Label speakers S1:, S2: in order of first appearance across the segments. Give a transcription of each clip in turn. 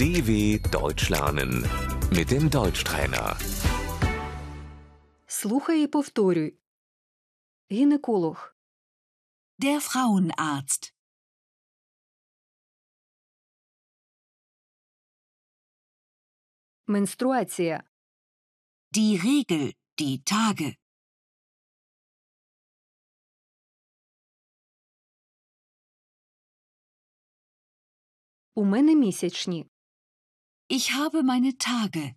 S1: DW Deutsch lernen mit dem Deutschtrainer.
S2: Слухай і повторюй. Гінеколог,
S3: Der Frauenarzt.
S2: менструація,
S3: Die Regel. Die Tage.
S2: у мене місячні,
S3: Ich habe meine Tage.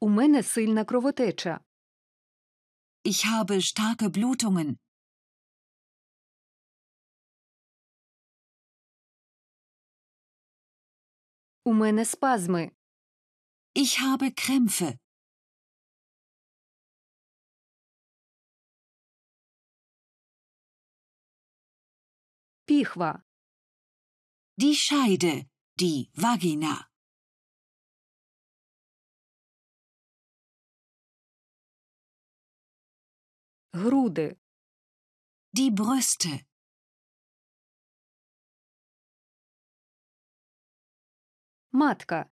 S2: у мене сильна кровотеча,
S3: Ich habe starke Blutungen.
S2: у мене спазми,
S3: Ich habe Krämpfe.
S2: піхва,
S3: Die Scheide. Die Vagina.
S2: груди,
S3: Die Brüste.
S2: матка,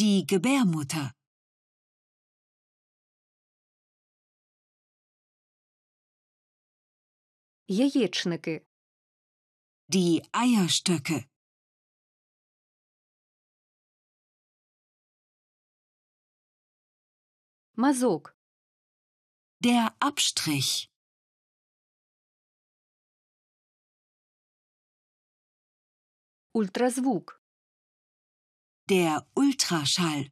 S3: Die Gebärmutter.
S2: яєчники,
S3: Die Eierstöcke.
S2: мазок,
S3: Der Abstrich.
S2: ультразвук,
S3: Der Ultraschall.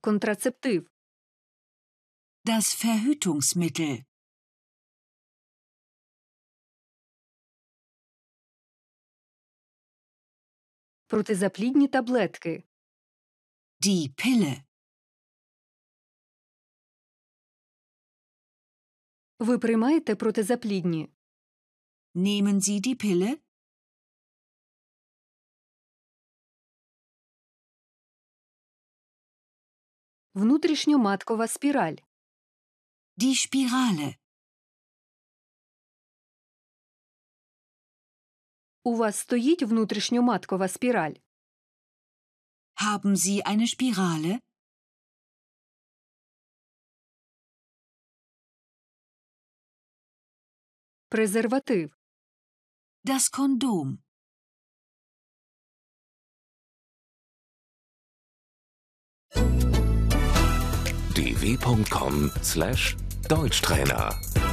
S2: контрацептив,
S3: Das Verhütungsmittel.
S2: протизаплідні таблетки,
S3: Die Pille.
S2: ви приймаєте протизаплідні,
S3: Nehmen Sie die Pille?
S2: внутрішньоматкова спіраль,
S3: Die Spirale.
S2: у вас стоїть внутрішньоматкова спіраль,
S3: Haben Sie eine Spirale?
S2: презерватив,
S3: Das Kondom.
S1: dw.com/deutschtrainer